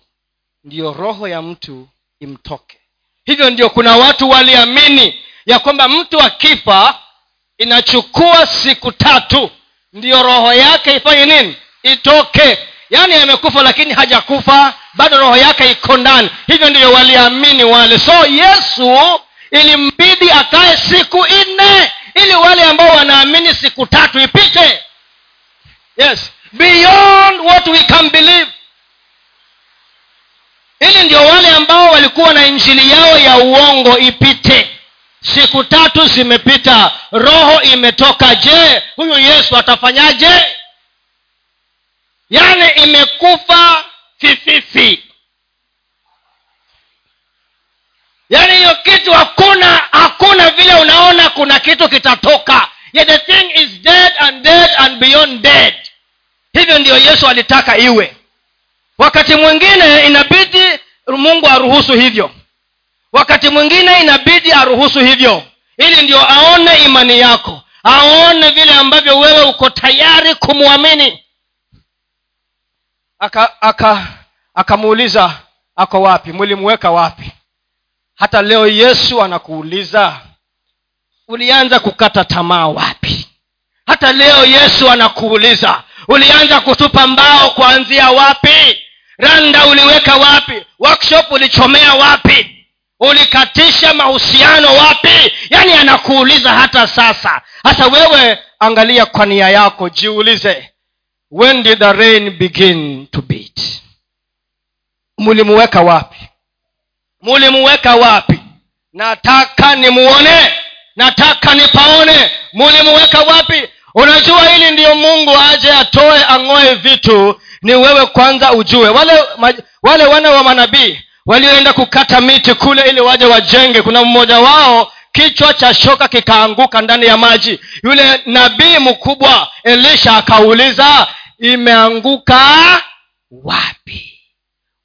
ndiyo roho ya mtu imtoke. Hivyo ndio kuna watu waliamini ya kwamba mtu akifa inachukua siku tatu. Ndiyo roho yake ifanye nini? Itoke. Yaani amekufa lakini hajakufa. Bado roho yake iko ndani. Hivyo ndivyo waliamini wale. So yesu ilimbidi akae siku nne ili wale ambao wanaamini siku tatu ipite. Yes. Beyond what we can believe ili ndio wale ambao walikuwa na injili yao ya uongo ipite. Siku tatu zimepita roho imetoka je huyu yesu atafanyaje? Yaani imekufa fififi. Yaani hiyo kitu hakuna hakuna vile unaona kuna kitu kitatoka. Yeah, the thing is dead and dead and beyond dead. Hivyo ndio yesu alitaka iwe wakati mwingine inabidi mungu aruhusu hivyo. Wakati mwingine inabidi aruhusu hivyo. Ili ndio aone imani yako. Aone vile ambavyo wewe uko tayari kumwamini akamuuliza aka, akamuuliza ako wapi? Mlimuweka wapi? Hata leo yesu anakuuliza ulianza kukata tamaa wapi? Hata leo yesu anakuuliza ulianza kutupa mbao kuanzia wapi randa uliweka wapi? Workshop ulichomea wapi? Ulikatisha mahusiano wapi? Yaani anakuuliza hata sasa. Hasa wewe angalia kwa nia yako jiulize when did the rain begin to beat? Mulimuweka wapi? Mulimuweka wapi? Nataka nimuone nataka nipaone. Mulimuweka wapi? Unajua hili ndiyo mungu aje atoe ang'oe vitu ni wewe kwanza ujue. Wale wale wana wa manabii walioenda kukata miti kule ili waje wajenge kuna mmoja wao kichwa cha shoka kikaanguka ndani ya maji. Yule nabii mkubwa elisha akauliza imeanguka wapi?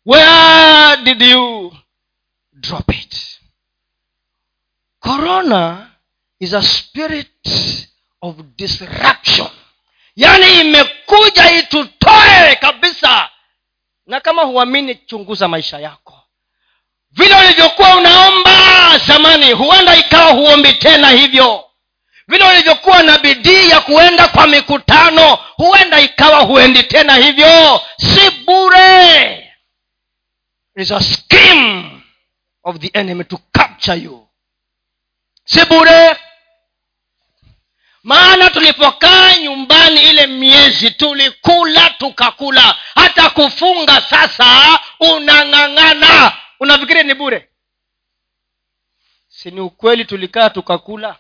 Where did you drop it? Corona is a spirit of disruption yaani imekuja itutoe kabisa. Na kama huamini chunguza maisha yako. Vile ulivyokuwa unaomba zamani huenda ikawa huombi tena hivyo. Vile ulivyokuwa na bidii ya kuenda kwa mikutano huenda ikawa huendi tena hivyo. Si bure. A scheme of the enemy to capture you. Si bure maana tulipokaa nyumbani ile miezi tulikula tukakula. Hata kufunga sasa unang'ang'ana. Unafikiri ni bure? Si ni ukweli tulikaa tukakula?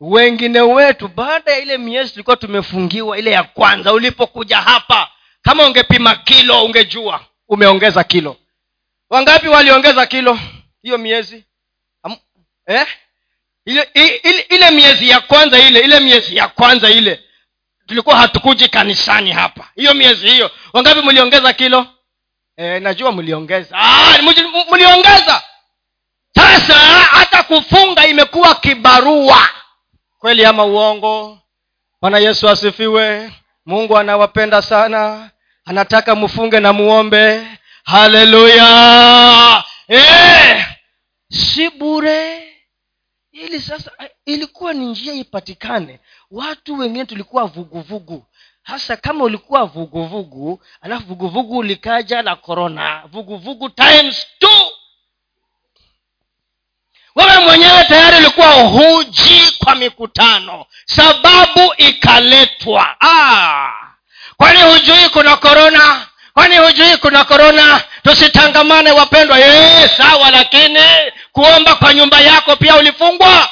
Wengine wetu baada ya ile miezi tulikuwa tumefungiwa ile ya kwanza ulipokuja hapa kama ungepima kilo ungejua umeongeza kilo. Wangapi waliongeza kilo hiyo miezi? Am, eh? Ile, ile, ile miezi ya kwanza ile ile miezi ya kwanza ile tulikuwa hatukuji kanisani hapa. Hiyo miezi hiyo wangapi mliongeza kilo? E, najua mliongeza. Ah, mliongeza. Sasa hata kufunga imekuwa kibarua. Kweli ama uongo? Bwana yesu asifiwe. Mungu anawapenda sana. Anataka mfunge na muombe. Haleluya! E, si bure ili sasa ilikuwa ni njia ipatikane. Watu wengine tulikuwa vuguvugu. Hasa kama ulikuwa vuguvugu alafu vuguvugu likaja la korona vuguvugu times two. Wewe mwenyewe tayari ulikuwa huji kwa mikutano. Sababu ikaletwa. Ah. kwani hujui kuna korona kwani hujui kuna korona tusitangamane wapendwa. Ee, sawa lakini kuomba kwa nyumba yako pia ulifungwa.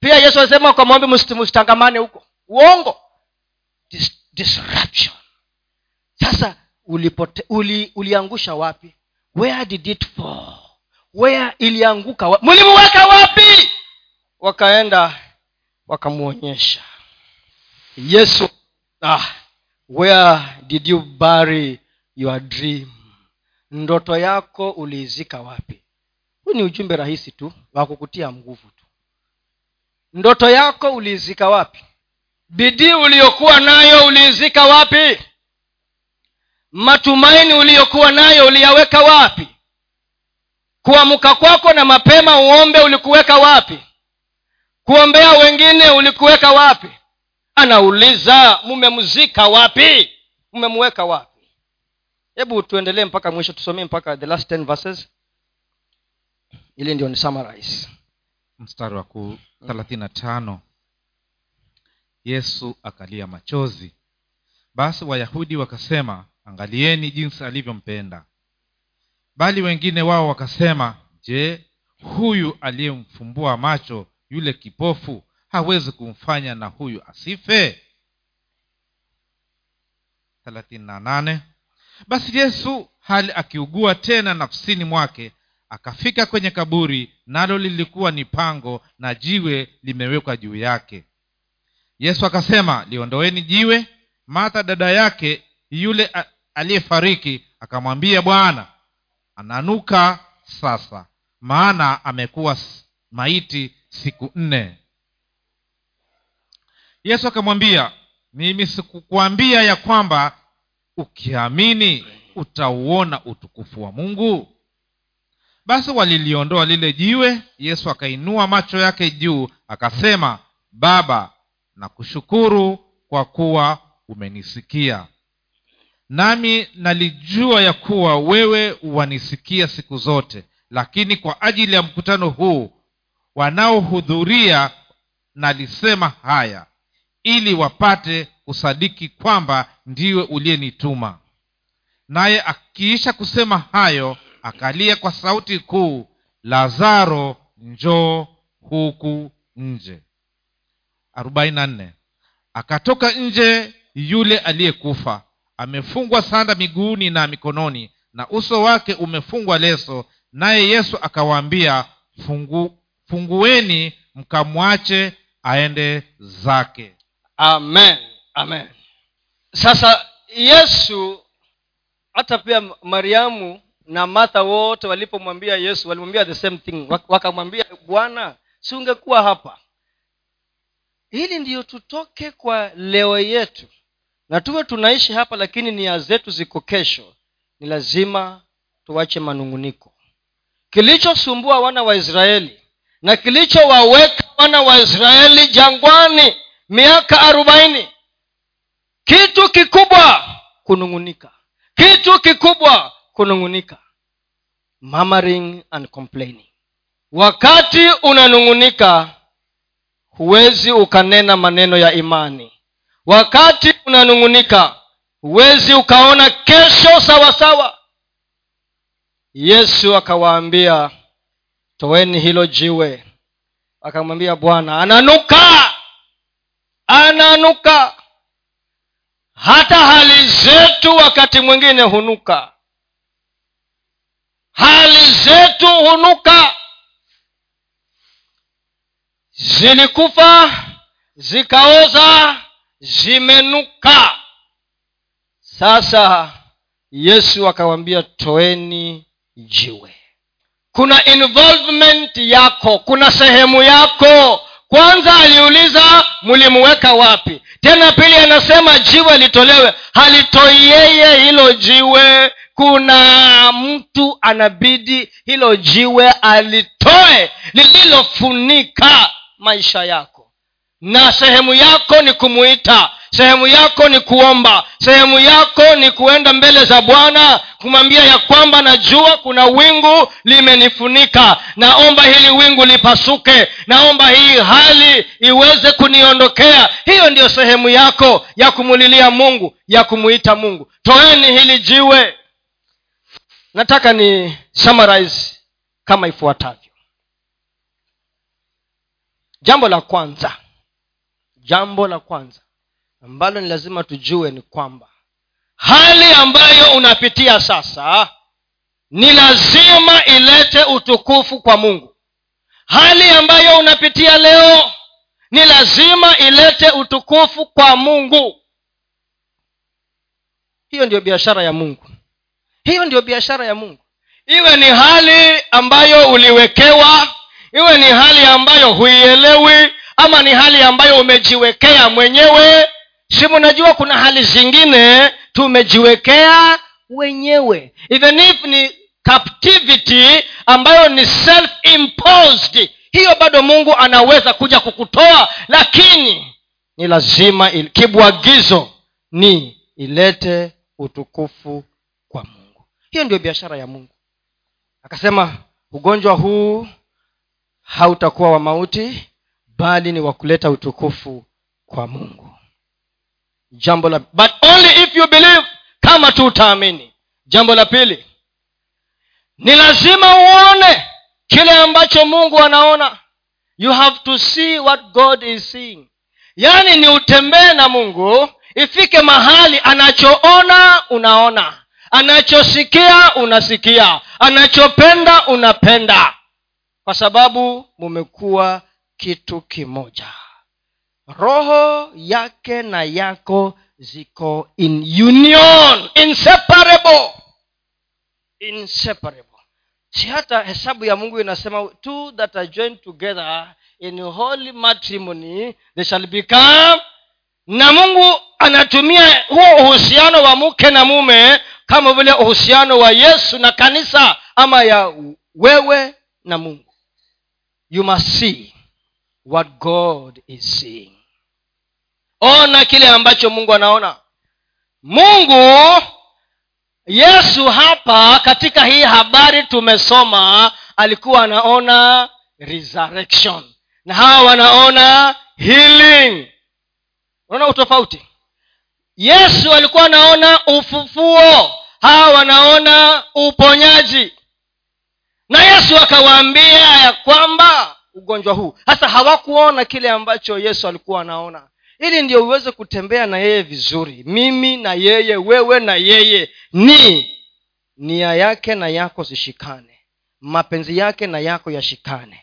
Pia yesu alisema kwa maombi msitangamane huko. Uongo. Dis- disruption. Sasa ulipote, uli, uliangusha wapi? Where did it fall? Where ilianguka wa, mlimuweka wapi? Wakaenda wakamwonyesha yesu ah, where did you bury your dream? Ndoto yako uliizika wapi? Huu ni ujumbe rahisi tu wa kukutia nguvu tu. Ndoto yako uliizika wapi? Bidii uliyokuwa nayo uliizika wapi? Matumaini uliyokuwa nayo uliyaweka wapi? Kuamka kwako na mapema uombe ulikuweka wapi? Kuombea wengine ulikuweka wapi anauliza mumemzika wapi? Mumemweka wapi? Hebu tuendelee mpaka mwisho tusomee mpaka the last 10 verses. Ili ndio ni summarize. Mstari wa ku thelathini na tano. Yesu akalia machozi. Basi wayahudi wakasema angalieni jinsi alivyompenda. Bali wengine wao wakasema je huyu aliyemfumbua macho yule kipofu hawezi kumfanya na huyu asife? Thelathini na nane. Basi yesu hali akiugua tena nafsini mwake akafika kwenye kaburi nalo lilikuwa ni pango na jiwe limewekwa juu yake. Yesu akasema liondoeni jiwe. Martha dada yake yule aliyefariki akamwambia bwana ananuka sasa maana amekuwa maiti siku nne yesu akamwambia mimi sikukwambia ya kwamba ukiamini utauona utukufu wa mungu. Basi waliliondoa lile jiwe yesu akainua macho yake juu akasema baba nakushukuru kwa kuwa umenisikia. Nami nalijua ya kuwa wewe wanisikia siku zote lakini kwa ajili ya mkutano huu wanaohudhuria nalisema haya ili wapate kusadiki kwamba ndiwe uliyenituma. Naye akiisha kusema hayo akalia kwa sauti kuu lazaro njoo huku nje. Akatoka nje yule aliyekufa amefungwa sanda miguuni na mikononi na uso wake umefungwa leso naye yesu akawaambia fungu, fungueni mkamwache aende zake amen. Amen. Sasa yesu hata pia mariamu na martha wote walipomwambia yesu walimwambia the same thing. Wakamwambia bwana si ungekuwa hapa? Hili ndiyo tutoke kwa leo yetu. Na tuwe tunaishi hapa lakini nia zetu ziko kesho. Ni lazima tuache manunguniko. Kilichosumbua wana wa israeli na kilichowaweka wana wa israeli jangwani miaka arobaini. Kitu kikubwa kunung'unika. Kitu kikubwa kunung'unika. Murmuring and complaining. Wakati unanung'unika huwezi ukanena maneno ya imani. Wakati unanung'unika huwezi ukaona kesho sawasawa. Sawa yesu akawaambia toweni hilo jiwe. Akamwambia bwana ananuka ananuka. Hata hali zetu wakati mwingine hunuka. Hali zetu hunuka. Zilikufa zikaoza zimenuka. Sasa yesu akawambia toeni jiwe. Kuna involvement yako kuna sehemu yako kwanza aliuliza mlimuweka wapi? Tena pili anasema jiwe litolewe. Halitoi yeye hilo jiwe. Kuna mtu anabidi hilo jiwe alitoe lililofunika maisha yako. Na sehemu yako ni kumuita sehemu yako ni kuomba. Sehemu yako ni kuenda mbele za bwana kumwambia ya kwamba najua kuna wingu limenifunika. Naomba hili wingu lipasuke. Naomba hii hali iweze kuniondokea. Hiyo ndiyo sehemu yako ya kumulilia mungu ya kumuita mungu. Toeni hili jiwe. Nataka ni summarize kama ifuatavyo. Jambo la kwanza. Jambo la kwanza ambalo ni lazima tujue ni kwamba hali ambayo unapitia sasa ni lazima ilete utukufu kwa mungu. Hali ambayo unapitia leo ni lazima ilete utukufu kwa mungu. Hiyo ndio biashara ya mungu. Hiyo ndio biashara ya mungu. Iwe ni hali ambayo uliwekewa iwe ni hali ambayo huielewi ama ni hali ambayo umejiwekea mwenyewe si mnajua kuna hali zingine tumejiwekea wenyewe. Even if ni captivity ambayo ni self imposed hiyo bado mungu anaweza kuja kukutoa lakini ni lazima kibwagizo ni ilete utukufu kwa mungu. Hiyo ndio biashara ya mungu. Akasema ugonjwa huu hautakuwa wa mauti bali ni wa kuleta utukufu kwa mungu jambo la but only if you believe kama tu utaamini. Jambo la pili ni lazima uone kile ambacho mungu anaona. You have to see what god is seeing. Yaani ni utembee na mungu ifike mahali anachoona unaona. Anachosikia unasikia. Anachopenda unapenda. Kwa sababu mumekuwa kitu kimoja roho yake na yako ziko in union inseparable. Inseparable. Si hata hesabu ya mungu inasema two that are joined together in holy matrimony they shall become. Na mungu anatumia huo uhusiano wa mke na mume kama vile uhusiano wa yesu na kanisa ama ya wewe na mungu. You must see what god is seeing ona kile ambacho mungu anaona. Mungu yesu hapa katika hii habari tumesoma alikuwa anaona resurrection. Na hawa wanaona healing. Unaona utofauti? Yesu alikuwa anaona ufufuo. Hawa wanaona uponyaji. Na yesu akawaambia ya kwamba ugonjwa huu. Hasa hawakuona kile ambacho yesu alikuwa anaona ili ndio uweze kutembea na yeye vizuri. Mimi na yeye wewe na yeye. Ni nia yake na yako zishikane. Mapenzi yake na yako yashikane.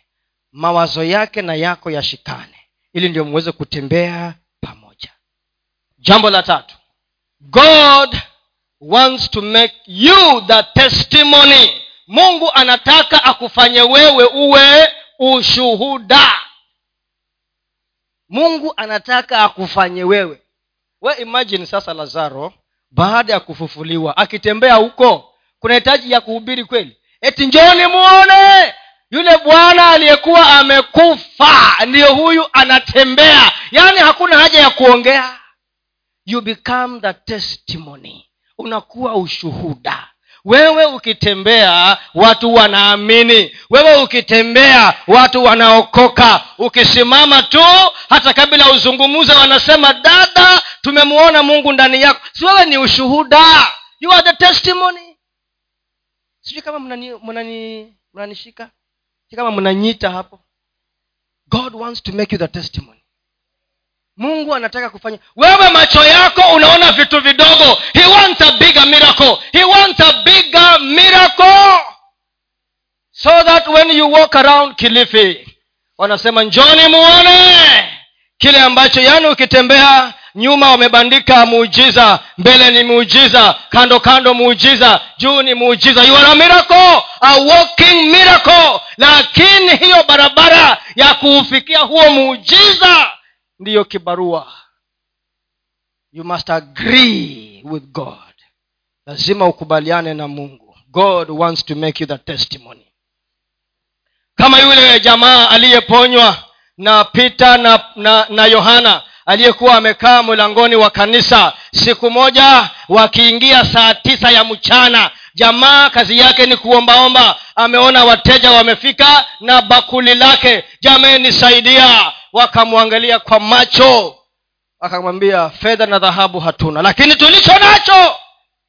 Mawazo yake na yako yashikane. Ili ndio mweze kutembea pamoja. Jambo la tatu. God wants to make you the testimony. Mungu anataka akufanye wewe uwe ushuhuda mungu anataka akufanye wewe. We imagine sasa lazaro baada ya kufufuliwa akitembea huko kuna hitaji ya kuhubiri kweli? Eti njoni muone yule bwana aliyekuwa amekufa ndiyo huyu anatembea. Yaani hakuna haja ya kuongea. You become the testimony. Unakuwa ushuhuda wewe ukitembea watu wanaamini. Wewe ukitembea watu wanaokoka. Ukisimama tu hata kabila uzungumuze wanasema dada tumemwona mungu ndani yako. Si wewe ni ushuhuda? You are the testimony. Sijui kama mnani, mnani si kama mnanyita hapo. God wants to make you the testimony mungu anataka kufanya. Wewe macho yako unaona vitu vidogo. He wants a bigger miracle. He wants a bigger miracle. So that when you walk around kilifi wanasema njoni muone. Kile ambacho yani ukitembea nyuma wamebandika muujiza mbele ni muujiza kando kando muujiza juu ni muujiza. You are a miracle a walking miracle. Lakini hiyo barabara ya kuufikia huo muujiza ndiyo kibarua. You must agree with god. Lazima ukubaliane na mungu. God wants to make you the testimony. Kama yule jamaa aliyeponywa na pita na na, na yohana aliyekuwa amekaa mlangoni wa kanisa siku moja wakiingia saa tisa ya mchana jamaa kazi yake ni kuombaomba. Ameona wateja wamefika na bakuli lake. Jamenisaidia wakamwangalia kwa macho. Akamwambia fedha na dhahabu hatuna lakini tulicho nacho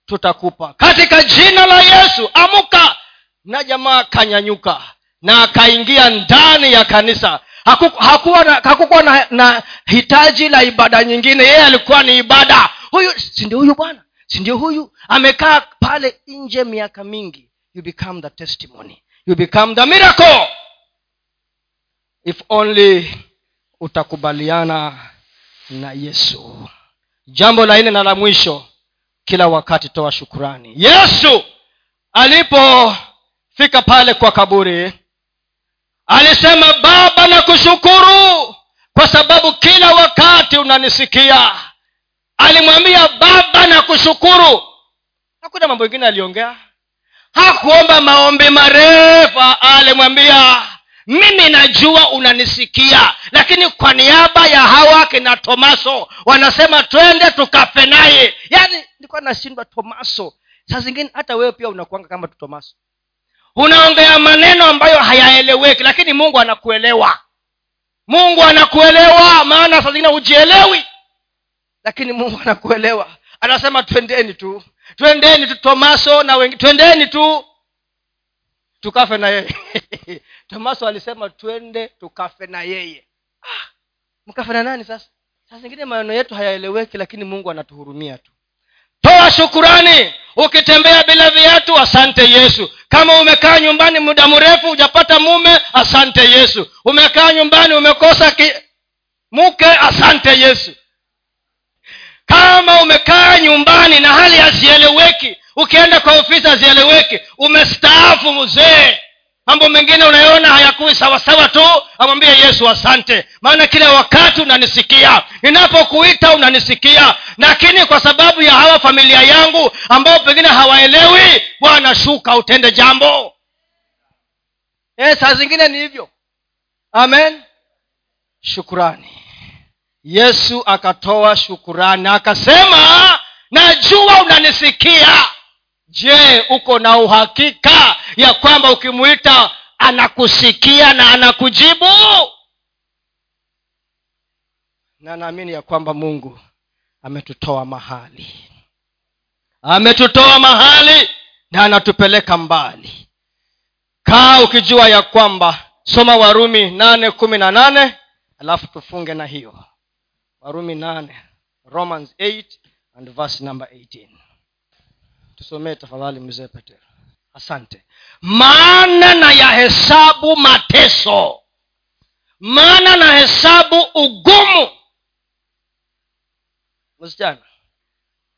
tutakupa. Katika jina la yesu amuka. Na jamaa akanyanyuka na akaingia ndani ya kanisa. Hakukuwa na, haku na, na hitaji la ibada nyingine. Yeye alikuwa ni ibada. Huyu sindio huyu bwana? Sindio huyu? Amekaa pale nje miaka mingi. You become the testimony. You become the miracle. If only utakubaliana na yesu. Jambo la nne na la mwisho kila wakati toa shukurani. Yesu alipofika pale kwa kaburi alisema baba na kushukuru kwa sababu kila wakati unanisikia. Alimwambia baba na kushukuru hakuna mambo ingine aliongea. Hakuomba maombi marefu alimwambia mimi najua unanisikia lakini kwa niaba ya hawa kina tomaso wanasema twende tukafe naye yaani nilikuwa nashindwa tomaso. Saa zingine hata wewe pia unakuanga kama tomaso. Unaongea maneno ambayo hayaeleweki lakini mungu anakuelewa. Mungu anakuelewa maana saa zingine hujielewi. Lakini mungu anakuelewa. Anasema twendeni tu. Twendeni tu tomaso na wengi twendeni tu. Tukafe na yeye tomaso alisema twende tukafe na yeye. Ah, mkafe na nani sasa? Saa zingine maneno yetu hayaeleweki lakini mungu anatuhurumia tu. Toa shukurani ukitembea bila viatu asante yesu. Kama umekaa nyumbani muda mrefu hujapata mume asante yesu. Umekaa nyumbani umekosa ki... mke asante yesu. Kama umekaa nyumbani na hali hazieleweki ukienda kwa ofisi hazieleweki umestaafu mzee mambo mengine unayoona hayakuwi sawasawa tu amwambie yesu asante. Maana kila wakati unanisikia. Ninapokuita unanisikia. Lakini kwa sababu ya hawa familia yangu ambao pengine hawaelewi bwana shuka utende jambo. E, saa zingine ni hivyo. Amen. Shukurani. Yesu akatoa shukurani akasema najua unanisikia je uko na uhakika ya kwamba ukimwita anakusikia na anakujibu? Na naamini ya kwamba mungu ametutoa mahali. Ametutoa mahali na anatupeleka mbali. Kaa ukijua ya kwamba soma warumi nane kumi na nane alafu tufunge na hiyo. Warumi nane romans 8 and verse number 18 tusomee tafadhali mzee petero asante. Maana na yahesabu mateso. Maana na hesabu ugumu. Msichana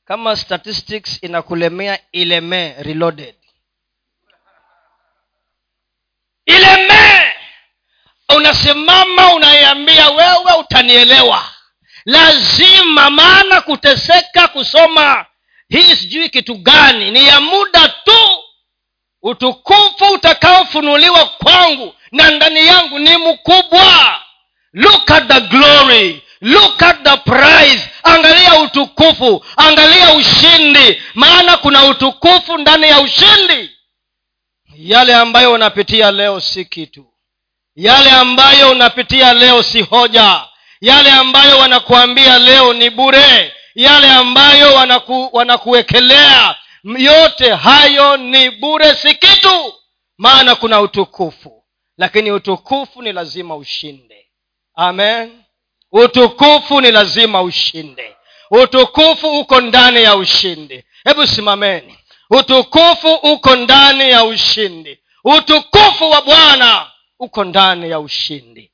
kama statistics inakulemea ilemee reloaded. Ilemee! Unasimama unaiambia wewe utanielewa. Lazima maana kuteseka kusoma hii sijui kitu gani. Ni ya muda tu. Utukufu utakaofunuliwa kwangu na ndani yangu ni mkubwa. Look at the glory. Look at the prize. Angalia utukufu. Angalia ushindi. Maana kuna utukufu ndani ya ushindi. Yale ambayo unapitia leo si kitu. Yale ambayo unapitia leo si hoja. Yale ambayo wanakuambia leo ni bure yale ambayo wanaku, wanakuwekelea. Yote hayo ni bure si kitu. Maana kuna utukufu. Lakini utukufu ni lazima ushinde. Amen. Utukufu ni lazima ushinde. Utukufu uko ndani ya ushindi. Hebu simameni. Utukufu uko ndani ya ushindi. Utukufu wa bwana uko ndani ya ushindi